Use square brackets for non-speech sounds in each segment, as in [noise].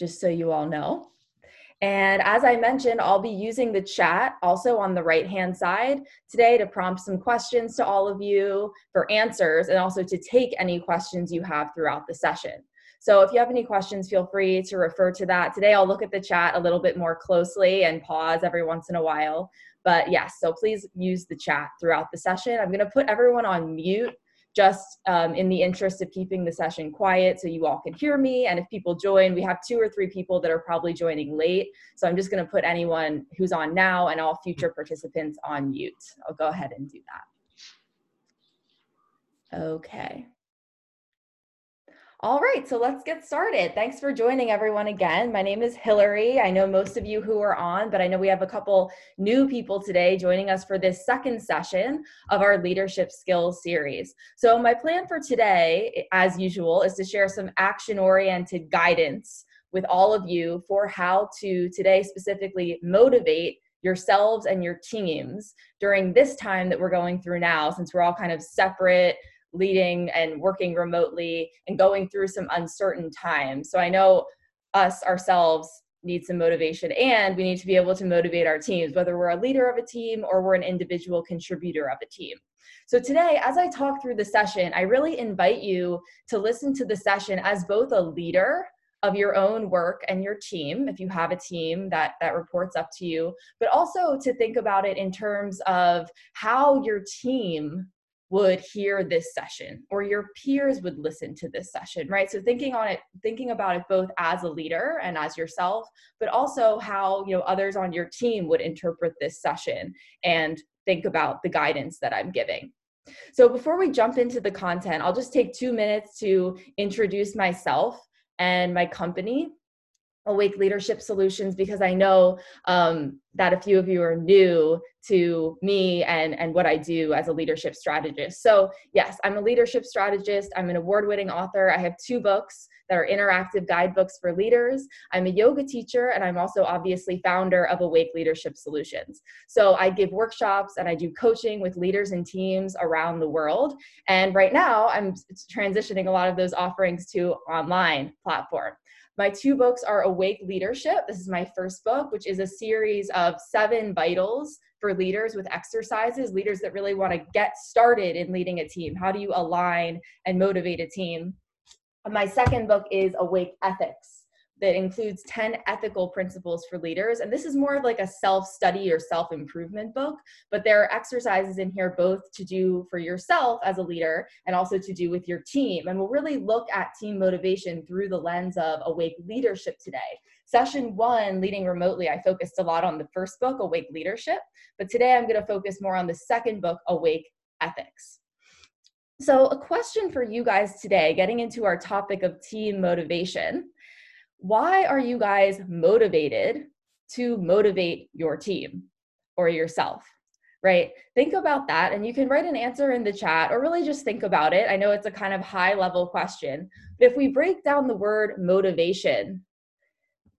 just so you all know. And as I mentioned, I'll be using the chat also on the right hand side today to prompt some questions to all of you for answers and also to take any questions you have throughout the session. So if you have any questions, feel free to refer to that. Today I'll look at the chat a little bit more closely and pause every once in a while. But yes, so please use the chat throughout the session. I'm going to put everyone on mute just um, in the interest of keeping the session quiet so you all can hear me. And if people join, we have two or three people that are probably joining late. So I'm just going to put anyone who's on now and all future participants on mute. I'll go ahead and do that. Okay. All right, so let's get started. Thanks for joining everyone again. My name is Hillary. I know most of you who are on, but I know we have a couple new people today joining us for this second session of our leadership skills series. So, my plan for today, as usual, is to share some action oriented guidance with all of you for how to today specifically motivate yourselves and your teams during this time that we're going through now, since we're all kind of separate leading and working remotely and going through some uncertain times. So I know us ourselves need some motivation and we need to be able to motivate our teams, whether we're a leader of a team or we're an individual contributor of a team. So today, as I talk through the session, I really invite you to listen to the session as both a leader of your own work and your team if you have a team that that reports up to you but also to think about it in terms of how your team would hear this session or your peers would listen to this session right? So thinking on it thinking about it both as a leader and as yourself but also how you know others on your team would interpret this session and think about the guidance that i'm giving. So before we jump into the content i'll just take 2 minutes to introduce myself and my company Awake Leadership Solutions because I know um, that a few of you are new to me and, and what I do as a leadership strategist. So, yes, I'm a leadership strategist. I'm an award winning author. I have two books that are interactive guidebooks for leaders. I'm a yoga teacher, and I'm also obviously founder of Awake Leadership Solutions. So, I give workshops and I do coaching with leaders and teams around the world. And right now, I'm transitioning a lot of those offerings to online platform. My two books are Awake Leadership. This is my first book, which is a series of seven vitals for leaders with exercises, leaders that really want to get started in leading a team. How do you align and motivate a team? My second book is Awake Ethics that includes 10 ethical principles for leaders. And this is more of like a self study or self improvement book, but there are exercises in here both to do for yourself as a leader and also to do with your team. And we'll really look at team motivation through the lens of awake leadership today. Session one, leading remotely, I focused a lot on the first book, Awake Leadership, but today I'm going to focus more on the second book, Awake Ethics. So, a question for you guys today, getting into our topic of team motivation why are you guys motivated to motivate your team or yourself? Right? Think about that and you can write an answer in the chat or really just think about it. I know it's a kind of high level question, but if we break down the word motivation,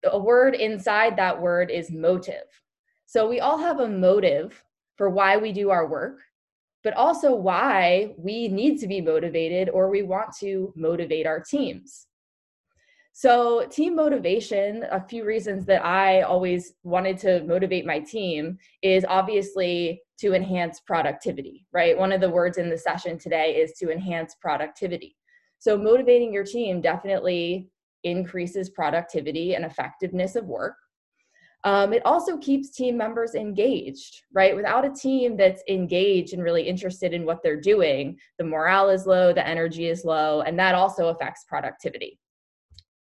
a word inside that word is motive. So we all have a motive for why we do our work, but also why we need to be motivated or we want to motivate our teams. So, team motivation, a few reasons that I always wanted to motivate my team is obviously to enhance productivity, right? One of the words in the session today is to enhance productivity. So, motivating your team definitely increases productivity and effectiveness of work. Um, it also keeps team members engaged, right? Without a team that's engaged and really interested in what they're doing, the morale is low, the energy is low, and that also affects productivity.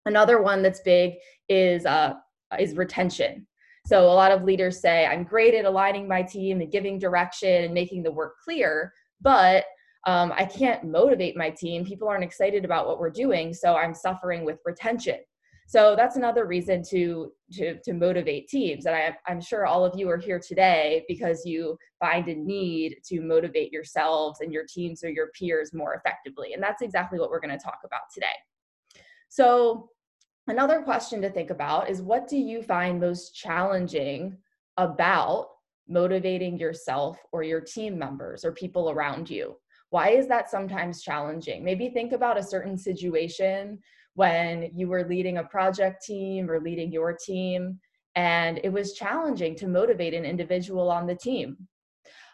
Another one that's big is uh, is retention. So a lot of leaders say, I'm great at aligning my team and giving direction and making the work clear, but um, I can't motivate my team. People aren't excited about what we're doing, so I'm suffering with retention. So that's another reason to to, to motivate teams. And I, I'm sure all of you are here today because you find a need to motivate yourselves and your teams or your peers more effectively. And that's exactly what we're going to talk about today. So, another question to think about is what do you find most challenging about motivating yourself or your team members or people around you? Why is that sometimes challenging? Maybe think about a certain situation when you were leading a project team or leading your team, and it was challenging to motivate an individual on the team.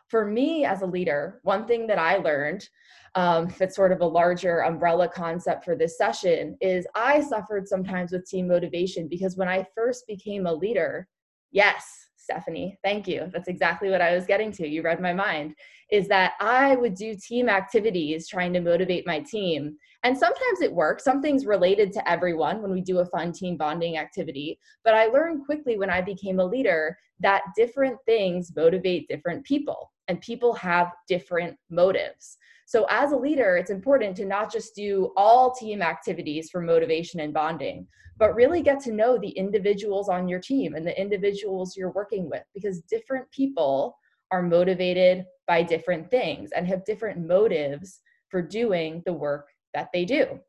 For me as a leader, one thing that I learned um, that's sort of a larger umbrella concept for this session is I suffered sometimes with team motivation because when I first became a leader, yes, Stephanie. Thank you. That's exactly what I was getting to. You read my mind. Is that I would do team activities trying to motivate my team. And sometimes it works. Something's related to everyone when we do a fun team bonding activity. But I learned quickly when I became a leader that different things motivate different people, and people have different motives. So, as a leader, it's important to not just do all team activities for motivation and bonding, but really get to know the individuals on your team and the individuals you're working with because different people are motivated by different things and have different motives for doing the work that they do.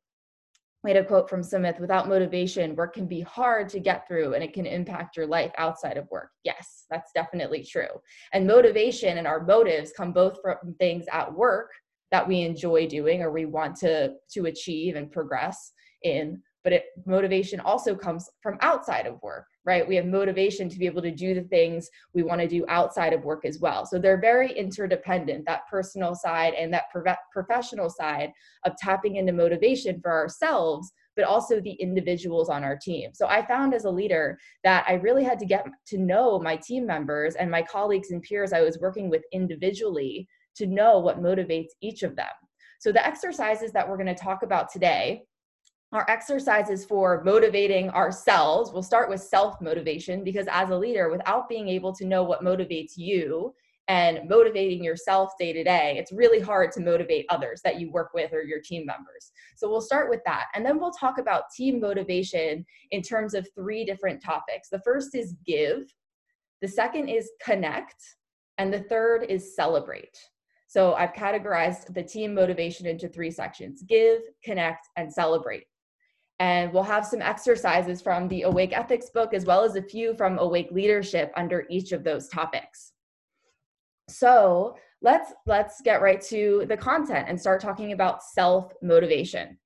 We had a quote from Smith without motivation, work can be hard to get through and it can impact your life outside of work. Yes, that's definitely true. And motivation and our motives come both from things at work that we enjoy doing or we want to to achieve and progress in but it, motivation also comes from outside of work right we have motivation to be able to do the things we want to do outside of work as well so they're very interdependent that personal side and that pro- professional side of tapping into motivation for ourselves but also the individuals on our team. So I found as a leader that I really had to get to know my team members and my colleagues and peers I was working with individually to know what motivates each of them. So, the exercises that we're going to talk about today are exercises for motivating ourselves. We'll start with self motivation because, as a leader, without being able to know what motivates you and motivating yourself day to day, it's really hard to motivate others that you work with or your team members. So, we'll start with that. And then we'll talk about team motivation in terms of three different topics. The first is give, the second is connect, and the third is celebrate. So I've categorized the team motivation into three sections give, connect, and celebrate. And we'll have some exercises from the Awake Ethics book as well as a few from Awake Leadership under each of those topics. So let's let's get right to the content and start talking about self motivation.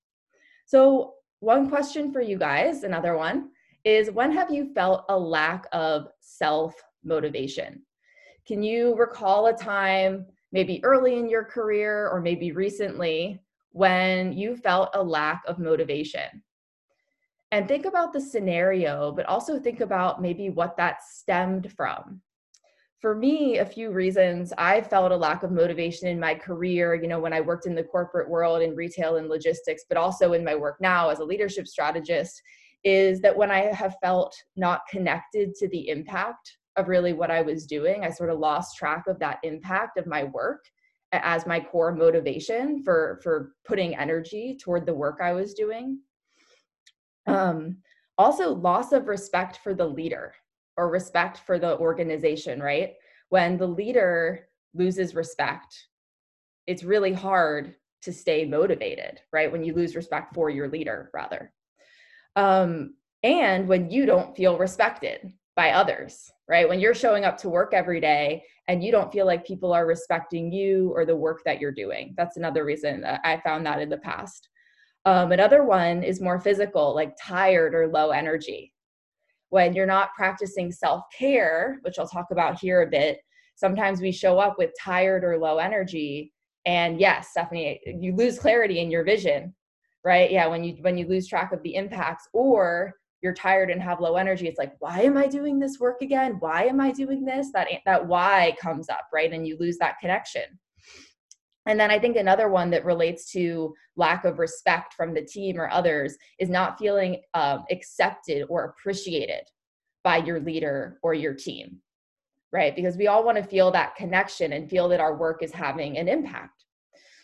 So one question for you guys, another one, is when have you felt a lack of self motivation? Can you recall a time maybe early in your career or maybe recently when you felt a lack of motivation. And think about the scenario, but also think about maybe what that stemmed from. For me, a few reasons I felt a lack of motivation in my career, you know, when I worked in the corporate world in retail and logistics, but also in my work now as a leadership strategist, is that when I have felt not connected to the impact of really what I was doing. I sort of lost track of that impact of my work as my core motivation for for putting energy toward the work I was doing. Um, also, loss of respect for the leader or respect for the organization, right? When the leader loses respect, it's really hard to stay motivated, right? When you lose respect for your leader, rather. Um, and when you don't feel respected, by others, right? When you're showing up to work every day and you don't feel like people are respecting you or the work that you're doing. That's another reason that I found that in the past. Um, another one is more physical, like tired or low energy. When you're not practicing self care, which I'll talk about here a bit, sometimes we show up with tired or low energy. And yes, Stephanie, you lose clarity in your vision, right? Yeah, when you when you lose track of the impacts, or you're tired and have low energy it's like why am i doing this work again? Why am i doing this? That that why comes up right? And you lose that connection. And then i think another one that relates to lack of respect from the team or others is not feeling um, accepted or appreciated by your leader or your team right? Because we all want to feel that connection and feel that our work is having an impact.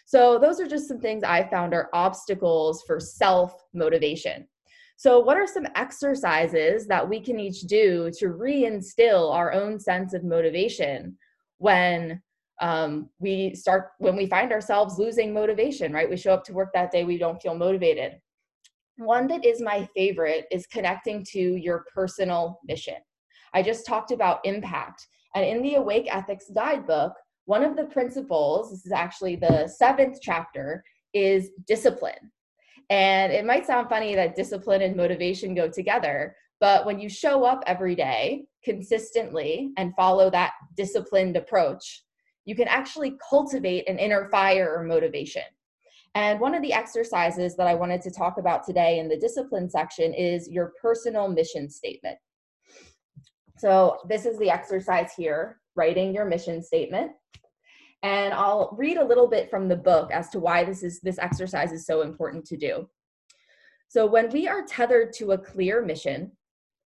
So those are just some things i found are obstacles for self motivation so, what are some exercises that we can each do to reinstill our own sense of motivation when um, we start, when we find ourselves losing motivation, right? We show up to work that day, we don't feel motivated. One that is my favorite is connecting to your personal mission. I just talked about impact. And in the Awake Ethics Guidebook, one of the principles, this is actually the seventh chapter, is discipline. And it might sound funny that discipline and motivation go together, but when you show up every day consistently and follow that disciplined approach, you can actually cultivate an inner fire or motivation. And one of the exercises that I wanted to talk about today in the discipline section is your personal mission statement. So, this is the exercise here writing your mission statement. And I'll read a little bit from the book as to why this is this exercise is so important to do. So when we are tethered to a clear mission,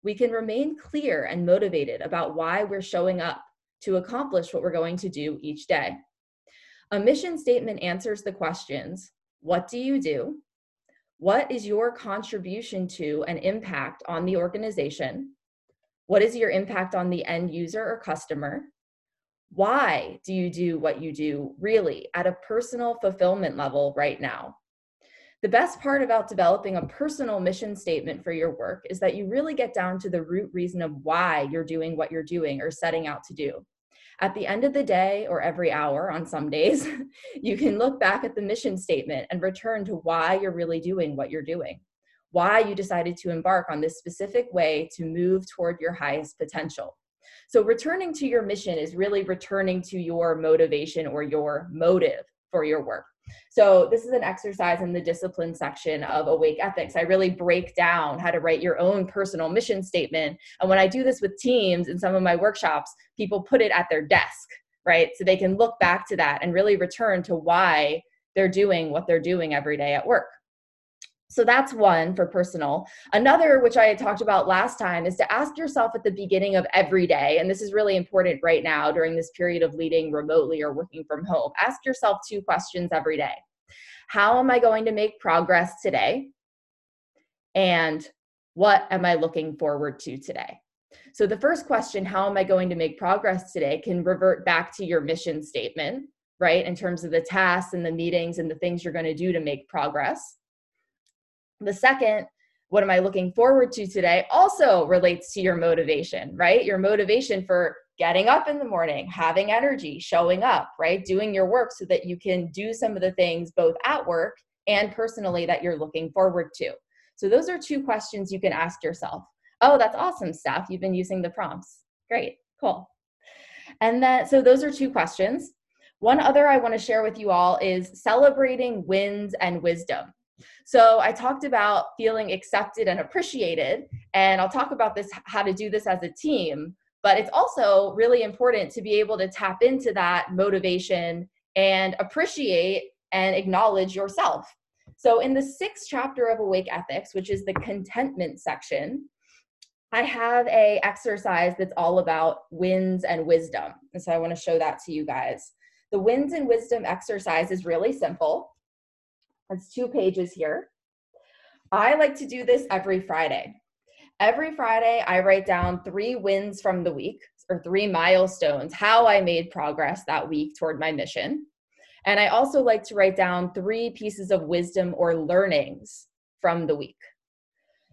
we can remain clear and motivated about why we're showing up to accomplish what we're going to do each day. A mission statement answers the questions What do you do? What is your contribution to and impact on the organization? What is your impact on the end user or customer? Why do you do what you do really at a personal fulfillment level right now? The best part about developing a personal mission statement for your work is that you really get down to the root reason of why you're doing what you're doing or setting out to do. At the end of the day or every hour on some days, [laughs] you can look back at the mission statement and return to why you're really doing what you're doing, why you decided to embark on this specific way to move toward your highest potential. So, returning to your mission is really returning to your motivation or your motive for your work. So, this is an exercise in the discipline section of Awake Ethics. I really break down how to write your own personal mission statement. And when I do this with teams in some of my workshops, people put it at their desk, right? So they can look back to that and really return to why they're doing what they're doing every day at work. So that's one for personal. Another, which I had talked about last time, is to ask yourself at the beginning of every day, and this is really important right now during this period of leading remotely or working from home. Ask yourself two questions every day How am I going to make progress today? And what am I looking forward to today? So, the first question, How am I going to make progress today, can revert back to your mission statement, right? In terms of the tasks and the meetings and the things you're going to do to make progress. The second, what am I looking forward to today, also relates to your motivation, right? Your motivation for getting up in the morning, having energy, showing up, right? Doing your work so that you can do some of the things both at work and personally that you're looking forward to. So, those are two questions you can ask yourself. Oh, that's awesome, Steph. You've been using the prompts. Great, cool. And then, so those are two questions. One other I want to share with you all is celebrating wins and wisdom. So I talked about feeling accepted and appreciated, and I'll talk about this how to do this as a team. But it's also really important to be able to tap into that motivation and appreciate and acknowledge yourself. So in the sixth chapter of Awake Ethics, which is the contentment section, I have a exercise that's all about wins and wisdom. And so I want to show that to you guys. The wins and wisdom exercise is really simple. It's two pages here. I like to do this every Friday. Every Friday, I write down three wins from the week or three milestones, how I made progress that week toward my mission. And I also like to write down three pieces of wisdom or learnings from the week.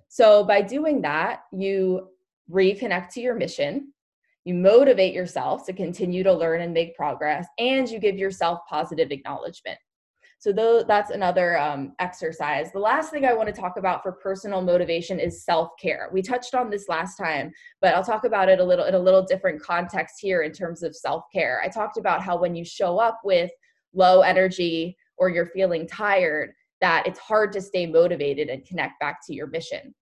So by doing that, you reconnect to your mission, you motivate yourself to continue to learn and make progress, and you give yourself positive acknowledgement. So though that's another um, exercise. The last thing I want to talk about for personal motivation is self-care. We touched on this last time, but I'll talk about it a little in a little different context here in terms of self-care. I talked about how when you show up with low energy or you're feeling tired, that it's hard to stay motivated and connect back to your mission.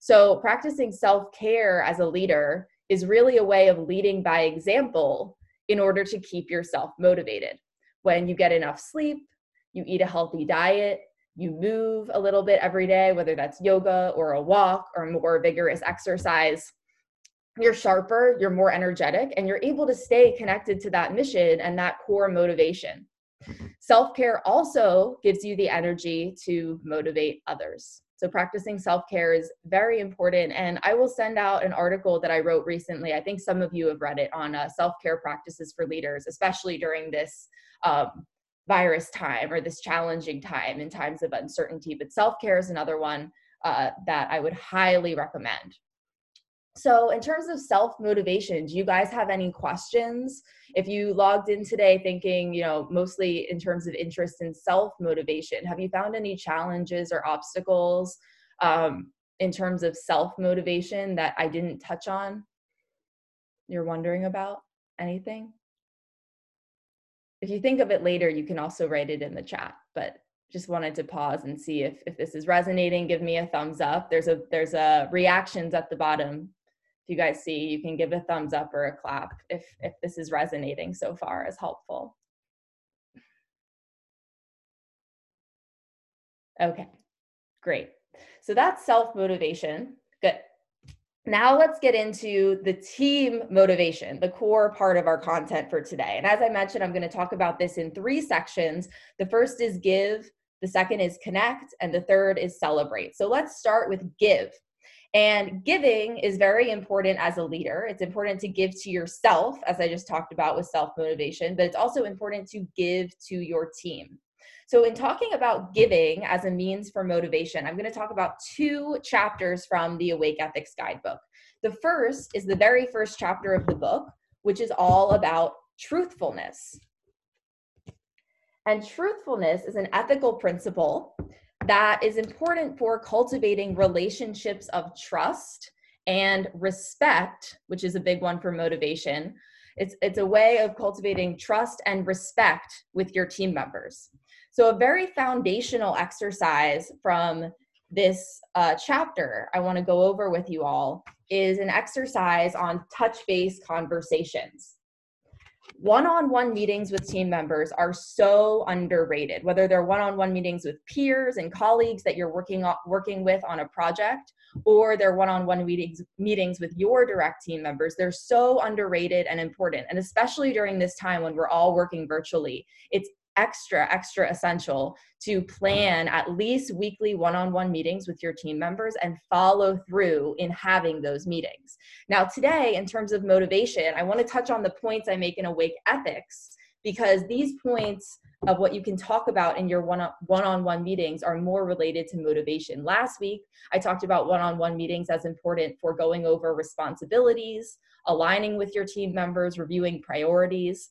So practicing self-care as a leader is really a way of leading by example in order to keep yourself motivated. When you get enough sleep, you eat a healthy diet, you move a little bit every day, whether that's yoga or a walk or more vigorous exercise, you're sharper, you're more energetic, and you're able to stay connected to that mission and that core motivation. Self care also gives you the energy to motivate others. So, practicing self care is very important. And I will send out an article that I wrote recently. I think some of you have read it on uh, self care practices for leaders, especially during this um, virus time or this challenging time in times of uncertainty. But self care is another one uh, that I would highly recommend. So, in terms of self motivation, do you guys have any questions? If you logged in today thinking, you know, mostly in terms of interest in self motivation, have you found any challenges or obstacles um, in terms of self motivation that I didn't touch on? You're wondering about anything? If you think of it later, you can also write it in the chat, but just wanted to pause and see if, if this is resonating. Give me a thumbs up. There's a there's a reactions at the bottom. If you guys see you can give a thumbs up or a clap if if this is resonating so far as helpful. Okay great. So that's self motivation good now let's get into the team motivation, the core part of our content for today. And as I mentioned, I'm going to talk about this in three sections. The first is give, the second is connect, and the third is celebrate. So let's start with give. And giving is very important as a leader. It's important to give to yourself, as I just talked about with self motivation, but it's also important to give to your team. So, in talking about giving as a means for motivation, I'm going to talk about two chapters from the Awake Ethics Guidebook. The first is the very first chapter of the book, which is all about truthfulness. And truthfulness is an ethical principle that is important for cultivating relationships of trust and respect, which is a big one for motivation. It's, it's a way of cultivating trust and respect with your team members. So, a very foundational exercise from this uh, chapter I want to go over with you all is an exercise on touch base conversations. One-on-one meetings with team members are so underrated whether they're one-on-one meetings with peers and colleagues that you're working on, working with on a project or they're one-on-one meetings meetings with your direct team members. They're so underrated and important and especially during this time when we're all working virtually it's extra, extra essential to plan at least weekly one on one meetings with your team members and follow through in having those meetings. Now, today, in terms of motivation, I want to touch on the points I make in Awake Ethics because these points of what you can talk about in your one on one meetings are more related to motivation. Last week, I talked about one on one meetings as important for going over responsibilities, aligning with your team members, reviewing priorities.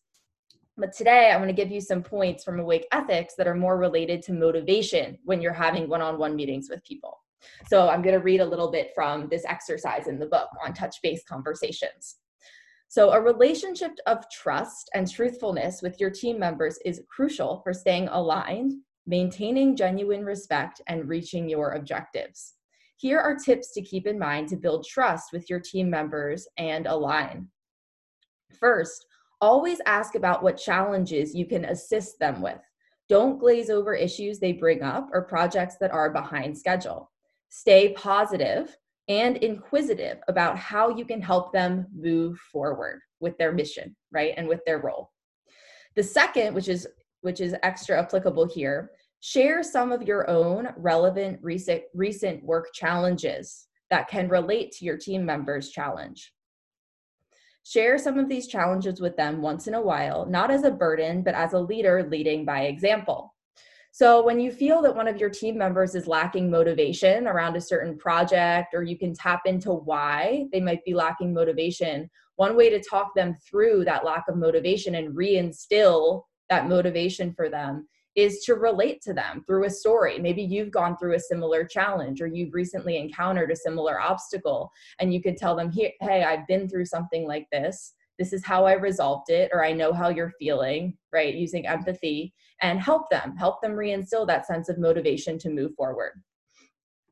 But today, I want to give you some points from Awake Ethics that are more related to motivation when you're having one on one meetings with people. So, I'm going to read a little bit from this exercise in the book on touch base conversations. So, a relationship of trust and truthfulness with your team members is crucial for staying aligned, maintaining genuine respect, and reaching your objectives. Here are tips to keep in mind to build trust with your team members and align. First, Always ask about what challenges you can assist them with. Don't glaze over issues they bring up or projects that are behind schedule. Stay positive and inquisitive about how you can help them move forward with their mission, right? And with their role. The second, which is which is extra applicable here, share some of your own relevant recent recent work challenges that can relate to your team members' challenge. Share some of these challenges with them once in a while, not as a burden, but as a leader leading by example. So, when you feel that one of your team members is lacking motivation around a certain project, or you can tap into why they might be lacking motivation, one way to talk them through that lack of motivation and reinstill that motivation for them is to relate to them through a story. Maybe you've gone through a similar challenge or you've recently encountered a similar obstacle, and you could tell them, Hey, I've been through something like this. This is how I resolved it, or I know how you're feeling, right? Using empathy and help them, help them reinstill that sense of motivation to move forward.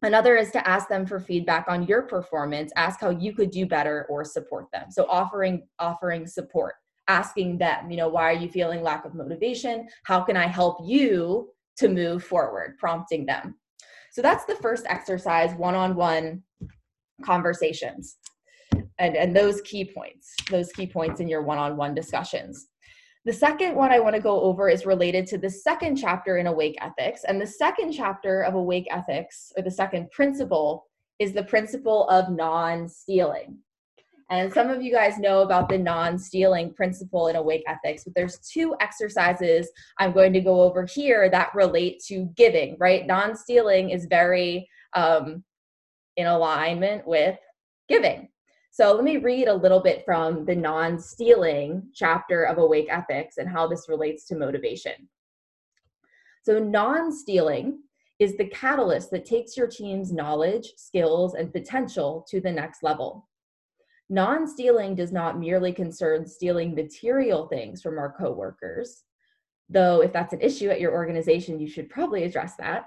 Another is to ask them for feedback on your performance, ask how you could do better or support them. So offering offering support asking them, you know, why are you feeling lack of motivation? How can I help you to move forward? Prompting them. So that's the first exercise, one on one conversations. And, and those key points, those key points in your one on one discussions. The second one I want to go over is related to the second chapter in Awake Ethics. And the second chapter of Awake Ethics, or the second principle, is the principle of non stealing. And some of you guys know about the non stealing principle in Awake Ethics, but there's two exercises I'm going to go over here that relate to giving, right? Non stealing is very um, in alignment with giving. So let me read a little bit from the non stealing chapter of Awake Ethics and how this relates to motivation. So, non stealing is the catalyst that takes your team's knowledge, skills, and potential to the next level. Non stealing does not merely concern stealing material things from our coworkers, though, if that's an issue at your organization, you should probably address that.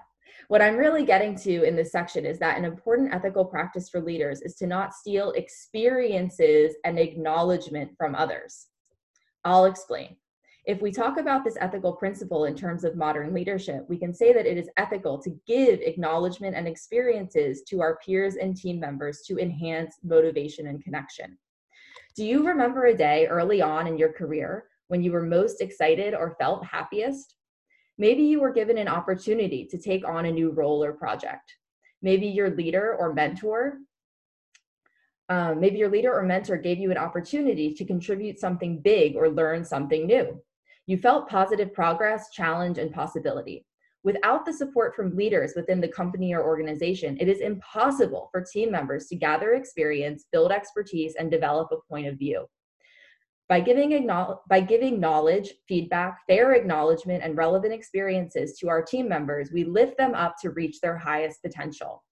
What I'm really getting to in this section is that an important ethical practice for leaders is to not steal experiences and acknowledgement from others. I'll explain. If we talk about this ethical principle in terms of modern leadership, we can say that it is ethical to give acknowledgement and experiences to our peers and team members to enhance motivation and connection. Do you remember a day early on in your career when you were most excited or felt happiest? Maybe you were given an opportunity to take on a new role or project. Maybe your leader or mentor um, maybe your leader or mentor gave you an opportunity to contribute something big or learn something new. You felt positive progress, challenge, and possibility. Without the support from leaders within the company or organization, it is impossible for team members to gather experience, build expertise, and develop a point of view. By giving, by giving knowledge, feedback, fair acknowledgement, and relevant experiences to our team members, we lift them up to reach their highest potential.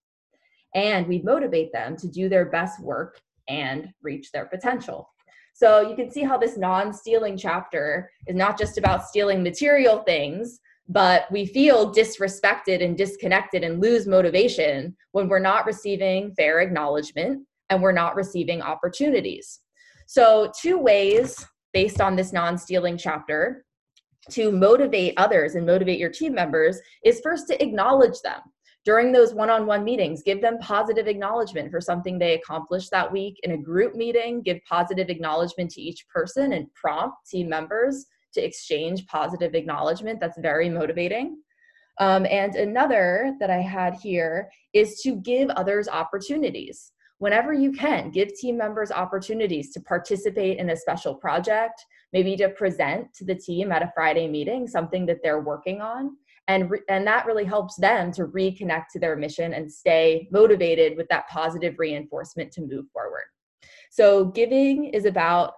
And we motivate them to do their best work and reach their potential. So you can see how this non stealing chapter is not just about stealing material things, but we feel disrespected and disconnected and lose motivation when we're not receiving fair acknowledgement and we're not receiving opportunities. So, two ways based on this non stealing chapter to motivate others and motivate your team members is first to acknowledge them during those one-on-one meetings give them positive acknowledgement for something they accomplished that week in a group meeting. Give positive acknowledgement to each person and prompt team members to exchange positive acknowledgement. That's very motivating. Um, and another that i had here is to give others opportunities. Whenever you can give team members opportunities to participate in a special project maybe to present to the team at a friday meeting something that they're working on and re- and that really helps them to reconnect to their mission and stay motivated with that positive reinforcement to move forward. So giving is about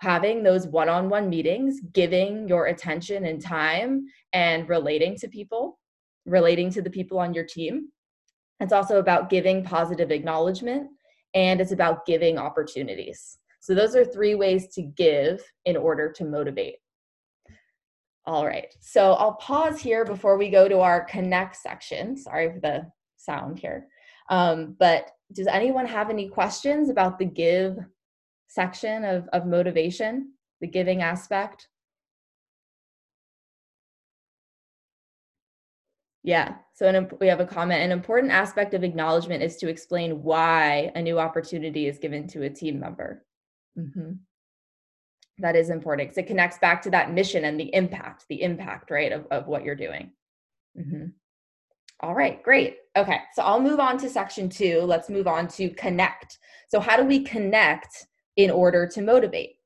having those one-on-one meetings giving your attention and time and relating to people relating to the people on your team. It's also about giving positive acknowledgement and it's about giving opportunities. So those are three ways to give in order to motivate all right, so I'll pause here before we go to our connect section. Sorry for the sound here. Um, but does anyone have any questions about the give section of, of motivation, the giving aspect? Yeah, so an, we have a comment. An important aspect of acknowledgement is to explain why a new opportunity is given to a team member. Mm-hmm that is important because it connects back to that mission and the impact the impact right of, of what you're doing mm-hmm. All right great okay so i'll move on to section two let's move on to connect so how do we connect in order to motivate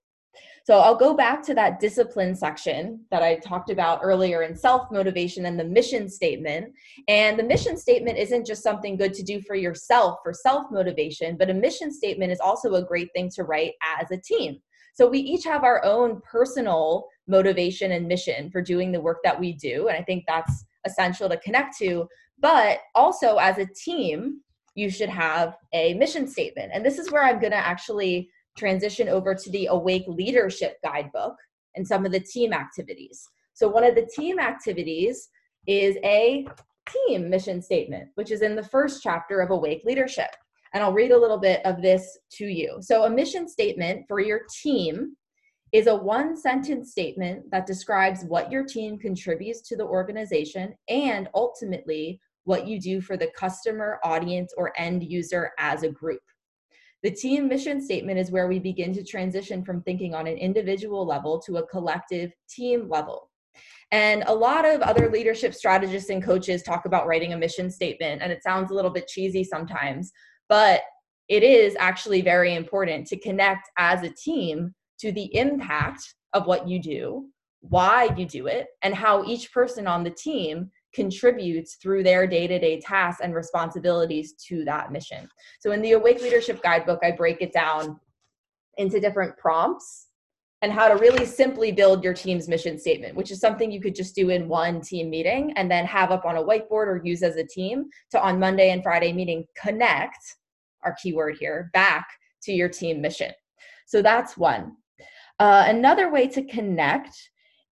so I'll go back to that discipline section that I talked about earlier in self motivation and the mission statement. And the mission statement isn't just something good to do for yourself for self motivation, but a mission statement is also a great thing to write as a team. So we each have our own personal motivation and mission for doing the work that we do. And I think that's essential to connect to. But also as a team, you should have a mission statement. And this is where I'm going to actually transition over to the Awake Leadership Guidebook and some of the team activities. So, one of the team activities is a team mission statement, which is in the first chapter of Awake Leadership. And I'll read a little bit of this to you. So, a mission statement for your team is a one sentence statement that describes what your team contributes to the organization and ultimately what you do for the customer, audience, or end user as a group. The team mission statement is where we begin to transition from thinking on an individual level to a collective team level. And a lot of other leadership strategists and coaches talk about writing a mission statement, and it sounds a little bit cheesy sometimes, but it is actually very important to connect as a team to the impact of what you do, why you do it, and how each person on the team contributes through their day-to-day tasks and responsibilities to that mission. So in the awake leadership guidebook i break it down into different prompts and how to really simply build your team's mission statement, which is something you could just do in one team meeting and then have up on a whiteboard or use as a team to on Monday and Friday meeting connect, our keyword here, back to your team mission. So that's one. Uh, another way to connect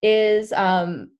is, um,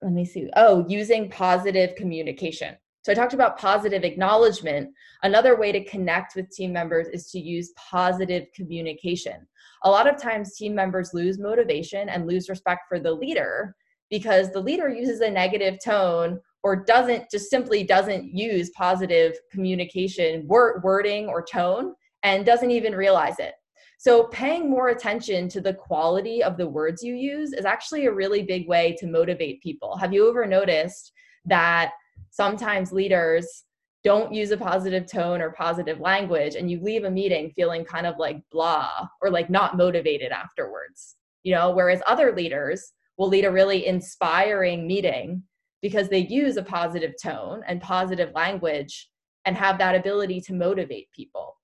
let me see, oh, using positive communication. So I talked about positive acknowledgement. Another way to connect with team members is to use positive communication. A lot of times team members lose motivation and lose respect for the leader because the leader uses a negative tone or doesn't just simply doesn't use positive communication word, wording or tone and doesn't even realize it. So, paying more attention to the quality of the words you use is actually a really big way to motivate people. Have you ever noticed that sometimes leaders don't use a positive tone or positive language and you leave a meeting feeling kind of like blah or like not motivated afterwards you know? Whereas other leaders will lead a really inspiring meeting because they use a positive tone and positive language and have that ability to motivate people.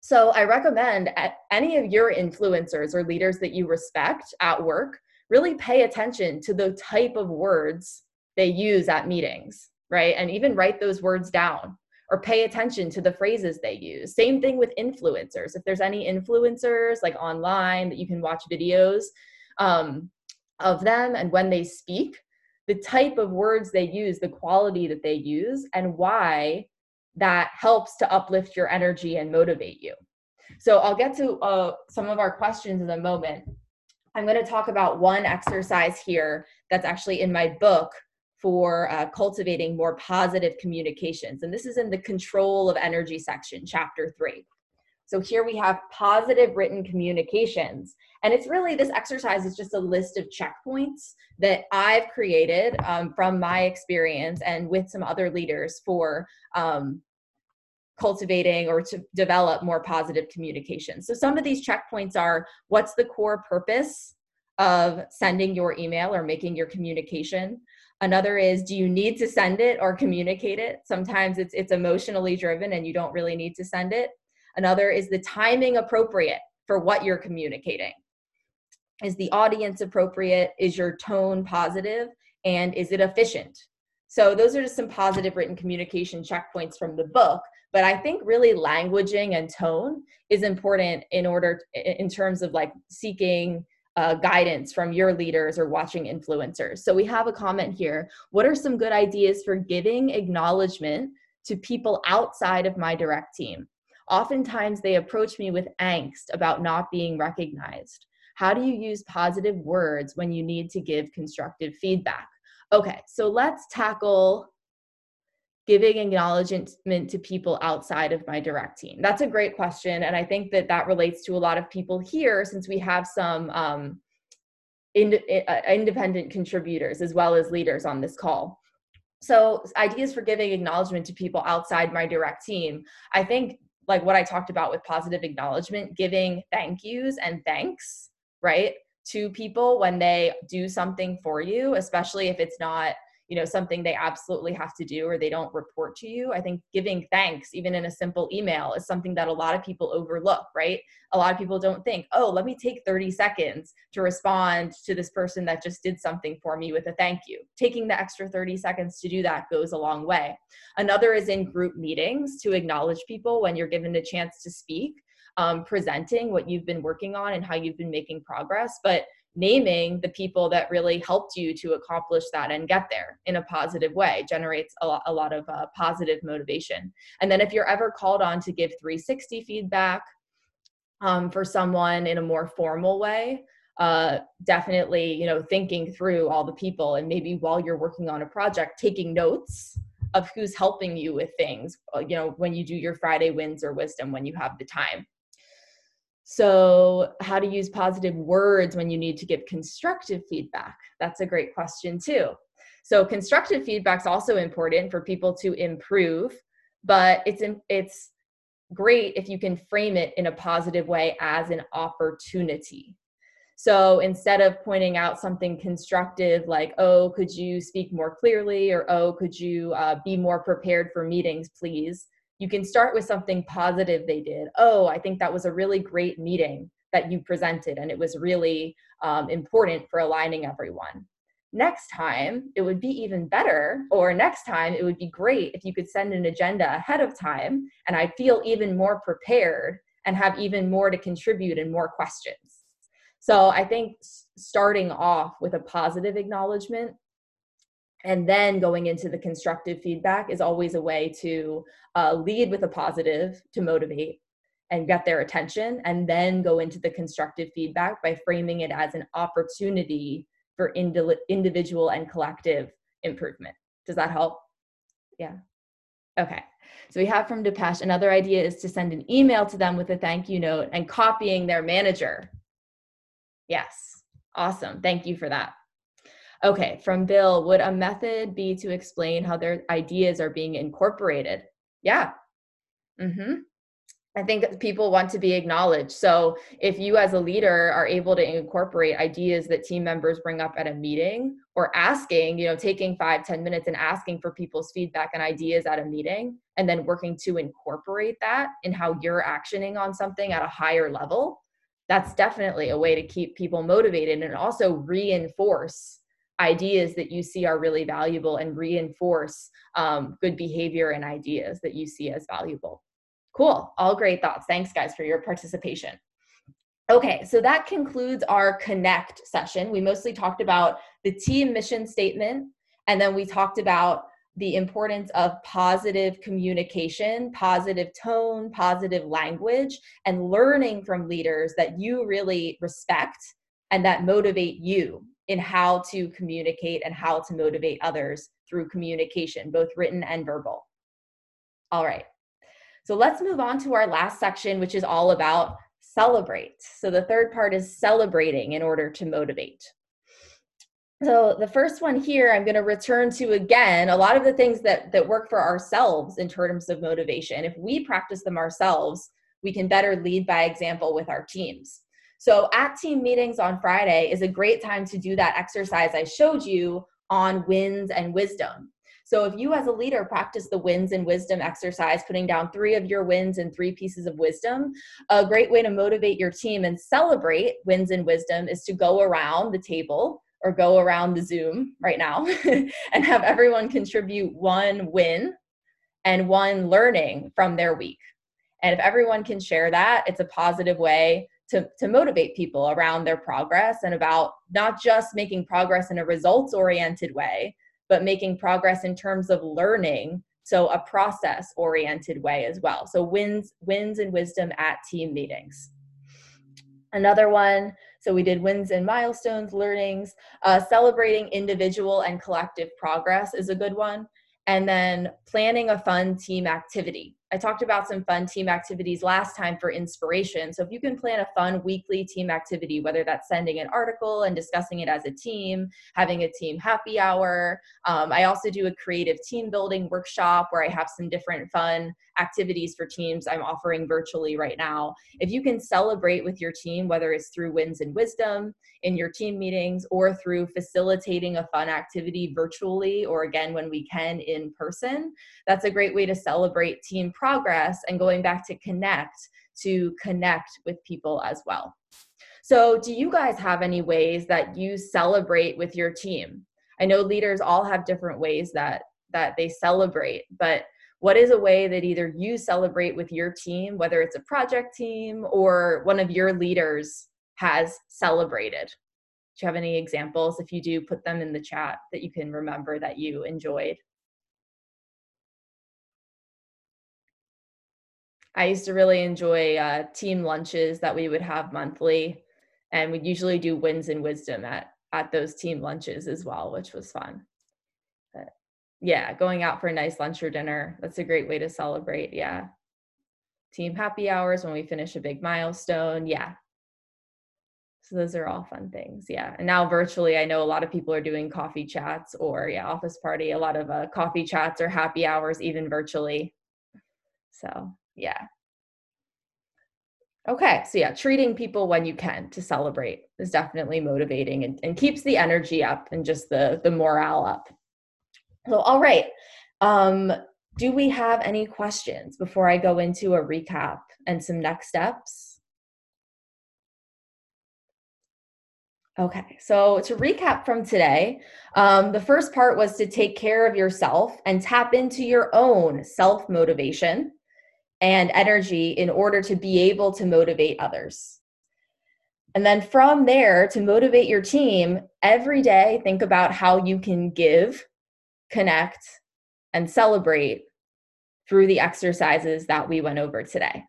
So i recommend at any of your influencers or leaders that you respect at work really pay attention to the type of words they use at meetings right? And even write those words down or pay attention to the phrases they use. Same thing with influencers. If there's any influencers like online that you can watch videos um, of them and when they speak, the type of words they use, the quality that they use, and why that helps to uplift your energy and motivate you. So I'll get to uh, some of our questions in a moment. I'm going to talk about one exercise here that's actually in my book for uh, cultivating more positive communications. And this is in the control of energy section, chapter three. So here we have positive written communications. And it's really, this exercise is just a list of checkpoints that I've created um, from my experience and with some other leaders for um, cultivating or to develop more positive communication. So some of these checkpoints are what's the core purpose of sending your email or making your communication? Another is do you need to send it or communicate it? Sometimes it's it's emotionally driven and you don't really need to send it. Another is the timing appropriate for what you're communicating. Is the audience appropriate? Is your tone positive? And is it efficient? So those are just some positive written communication checkpoints from the book. But I think really languaging and tone is important in order in terms of like seeking uh, guidance from your leaders or watching influencers. So we have a comment here. What are some good ideas for giving acknowledgement to people outside of my direct team? Oftentimes they approach me with angst about not being recognized. How do you use positive words when you need to give constructive feedback? Okay, so let's tackle giving acknowledgement to people outside of my direct team? That's a great question. And I think that that relates to a lot of people here since we have some um, ind- uh, independent contributors as well as leaders on this call. So, ideas for giving acknowledgement to people outside my direct team. I think, like what I talked about with positive acknowledgement, giving thank yous and thanks, right, to people when they do something for you, especially if it's not you know something they absolutely have to do or they don't report to you i think giving thanks even in a simple email is something that a lot of people overlook right? A lot of people don't think oh let me take 30 seconds to respond to this person that just did something for me with a thank you. Taking the extra 30 seconds to do that goes a long way. Another is in group meetings to acknowledge people when you're given a chance to speak um, presenting what you've been working on and how you've been making progress but naming the people that really helped you to accomplish that and get there in a positive way generates a lot, a lot of uh, positive motivation. And then if you're ever called on to give 360 feedback um, for someone in a more formal way uh, definitely you know thinking through all the people and maybe while you're working on a project taking notes of who's helping you with things uh, you know when you do your friday wins or wisdom when you have the time so, how to use positive words when you need to give constructive feedback? That's a great question, too. So, constructive feedback is also important for people to improve, but it's it's great if you can frame it in a positive way as an opportunity. So instead of pointing out something constructive like, oh, could you speak more clearly? Or, oh, could you uh, be more prepared for meetings, please? You can start with something positive they did. Oh, I think that was a really great meeting that you presented, and it was really um, important for aligning everyone. Next time, it would be even better, or next time, it would be great if you could send an agenda ahead of time, and I feel even more prepared and have even more to contribute and more questions. So I think starting off with a positive acknowledgement and then going into the constructive feedback is always a way to uh, lead with a positive to motivate and get their attention and then go into the constructive feedback by framing it as an opportunity for indi- individual and collective improvement does that help yeah okay so we have from depeche another idea is to send an email to them with a thank you note and copying their manager Yes. Awesome. Thank you for that. Okay, from Bill, would a method be to explain how their ideas are being incorporated? Yeah. Mhm. I think people want to be acknowledged. So if you as a leader are able to incorporate ideas that team members bring up at a meeting or asking, you know, taking five ten minutes and asking for people's feedback and ideas at a meeting and then working to incorporate that in how you're actioning on something at a higher level, that's definitely a way to keep people motivated and also reinforce ideas that you see are really valuable and reinforce um, good behavior and ideas that you see as valuable. Cool. All great thoughts. Thanks, guys, for your participation. Okay, so that concludes our connect session. We mostly talked about the team mission statement, and then we talked about the importance of positive communication, positive tone, positive language, and learning from leaders that you really respect and that motivate you in how to communicate and how to motivate others through communication, both written and verbal. All right. So let's move on to our last section, which is all about celebrate. So the third part is celebrating in order to motivate. So the first one here, I'm going to return to again a lot of the things that that work for ourselves in terms of motivation. If we practice them ourselves, we can better lead by example with our teams. So at team meetings on Friday is a great time to do that exercise I showed you on wins and wisdom. So if you as a leader practice the wins and wisdom exercise, putting down three of your wins and three pieces of wisdom, a great way to motivate your team and celebrate wins and wisdom is to go around the table or go around the Zoom right now [laughs] and have everyone contribute one win and one learning from their week. And if everyone can share that, it's a positive way to, to motivate people around their progress and about not just making progress in a results oriented way, but making progress in terms of learning. So a process oriented way as well. So wins, wins and wisdom at team meetings. Another one so we did wins and milestones, learnings, uh, celebrating individual and collective progress is a good one. And then planning a fun team activity. I talked about some fun team activities last time for inspiration. So if you can plan a fun weekly team activity, whether that's sending an article and discussing it as a team, having a team happy hour. Um, I also do a creative team building workshop where I have some different fun activities for teams I'm offering virtually right now. If you can celebrate with your team, whether it's through wins and wisdom in your team meetings or through facilitating a fun activity virtually or again when we can in person, that's a great way to celebrate team progress and going back to connect to connect with people as well. So, do you guys have any ways that you celebrate with your team? I know leaders all have different ways that that they celebrate, but what is a way that either you celebrate with your team, whether it's a project team or one of your leaders has celebrated? Do you have any examples? If you do, put them in the chat that you can remember that you enjoyed. I used to really enjoy uh, team lunches that we would have monthly, and we'd usually do wins and wisdom at at those team lunches as well, which was fun. But yeah, going out for a nice lunch or dinner, that's a great way to celebrate. Yeah. Team happy hours when we finish a big milestone. Yeah. So those are all fun things. Yeah. And now virtually, I know a lot of people are doing coffee chats or, yeah, office party, a lot of uh, coffee chats or happy hours, even virtually. So yeah. Okay, so yeah, treating people when you can to celebrate is definitely motivating and, and keeps the energy up and just the the morale up. So, all right, um, do we have any questions before I go into a recap and some next steps? Okay, so to recap from today, um, the first part was to take care of yourself and tap into your own self motivation and energy in order to be able to motivate others. And then from there, to motivate your team, every day, think about how you can give, connect, and celebrate through the exercises that we went over today.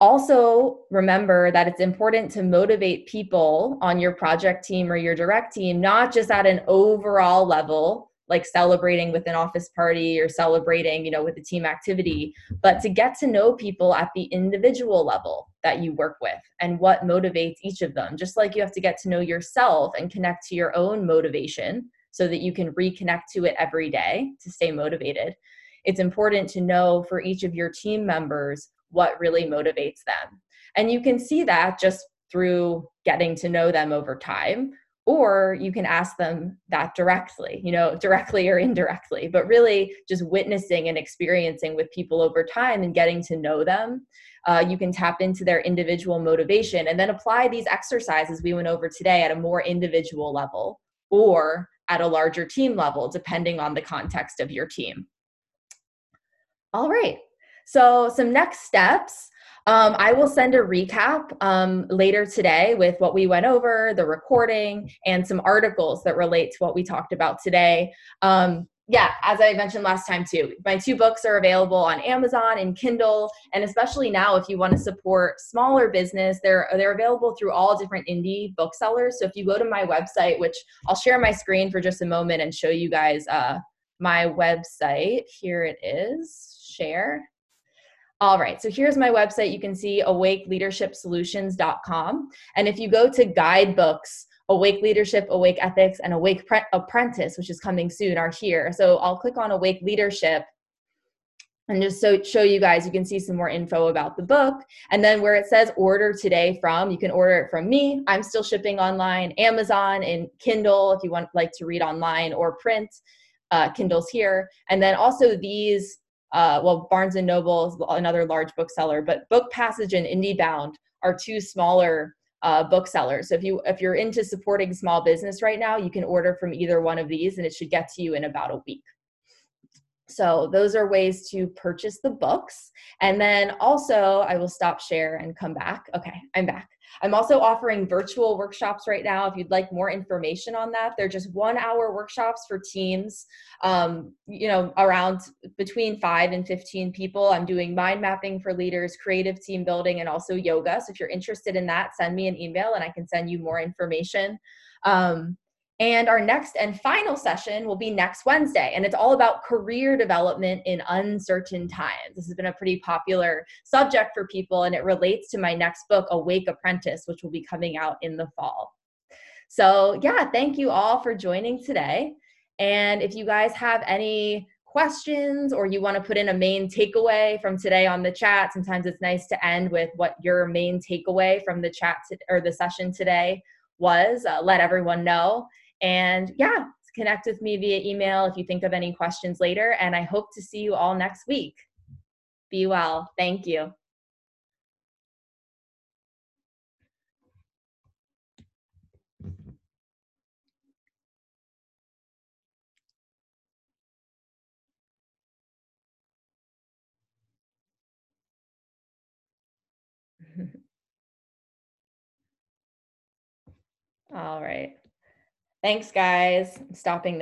Also, remember that it's important to motivate people on your project team or your direct team, not just at an overall level, like celebrating with an office party or celebrating, you know, with a team activity, but to get to know people at the individual level that you work with and what motivates each of them. Just like you have to get to know yourself and connect to your own motivation so that you can reconnect to it every day to stay motivated it's important to know for each of your team members what really motivates them. And you can see that just through getting to know them over time or you can ask them that directly you know directly or indirectly but really just witnessing and experiencing with people over time and getting to know them uh, you can tap into their individual motivation and then apply these exercises we went over today at a more individual level or at a larger team level depending on the context of your team all right. So, some next steps. Um, I will send a recap um, later today with what we went over, the recording, and some articles that relate to what we talked about today. Um, yeah, as I mentioned last time too, my two books are available on Amazon and Kindle, and especially now, if you want to support smaller business, they're they're available through all different indie booksellers. So if you go to my website, which I'll share my screen for just a moment and show you guys uh, my website. Here it is share. All right, so here's my website. You can see awakeleadershipsolutions.com. And if you go to guidebooks, Awake Leadership, Awake Ethics, and Awake Pre- Apprentice, which is coming soon, are here. So I'll click on Awake Leadership and just so show you guys, you can see some more info about the book. And then where it says order today from, you can order it from me. I'm still shipping online, Amazon and Kindle if you want like to read online or print. Uh, Kindle's here. And then also these uh, well, Barnes and Noble is another large bookseller, but Book Passage and IndieBound are two smaller uh, booksellers. So if you if you're into supporting small business right now, you can order from either one of these, and it should get to you in about a week. So those are ways to purchase the books. And then also, I will stop share and come back. Okay, I'm back. I'm also offering virtual workshops right now. If you'd like more information on that, they're just one hour workshops for teams, um, you know, around between five and 15 people. I'm doing mind mapping for leaders, creative team building, and also yoga. So if you're interested in that, send me an email and I can send you more information. Um, and our next and final session will be next Wednesday. And it's all about career development in uncertain times. This has been a pretty popular subject for people, and it relates to my next book, Awake Apprentice, which will be coming out in the fall. So, yeah, thank you all for joining today. And if you guys have any questions or you want to put in a main takeaway from today on the chat, sometimes it's nice to end with what your main takeaway from the chat to, or the session today was. Uh, let everyone know. And yeah, connect with me via email if you think of any questions later. And I hope to see you all next week. Be well. Thank you. [laughs] All right. Thanks, guys. I'm stopping the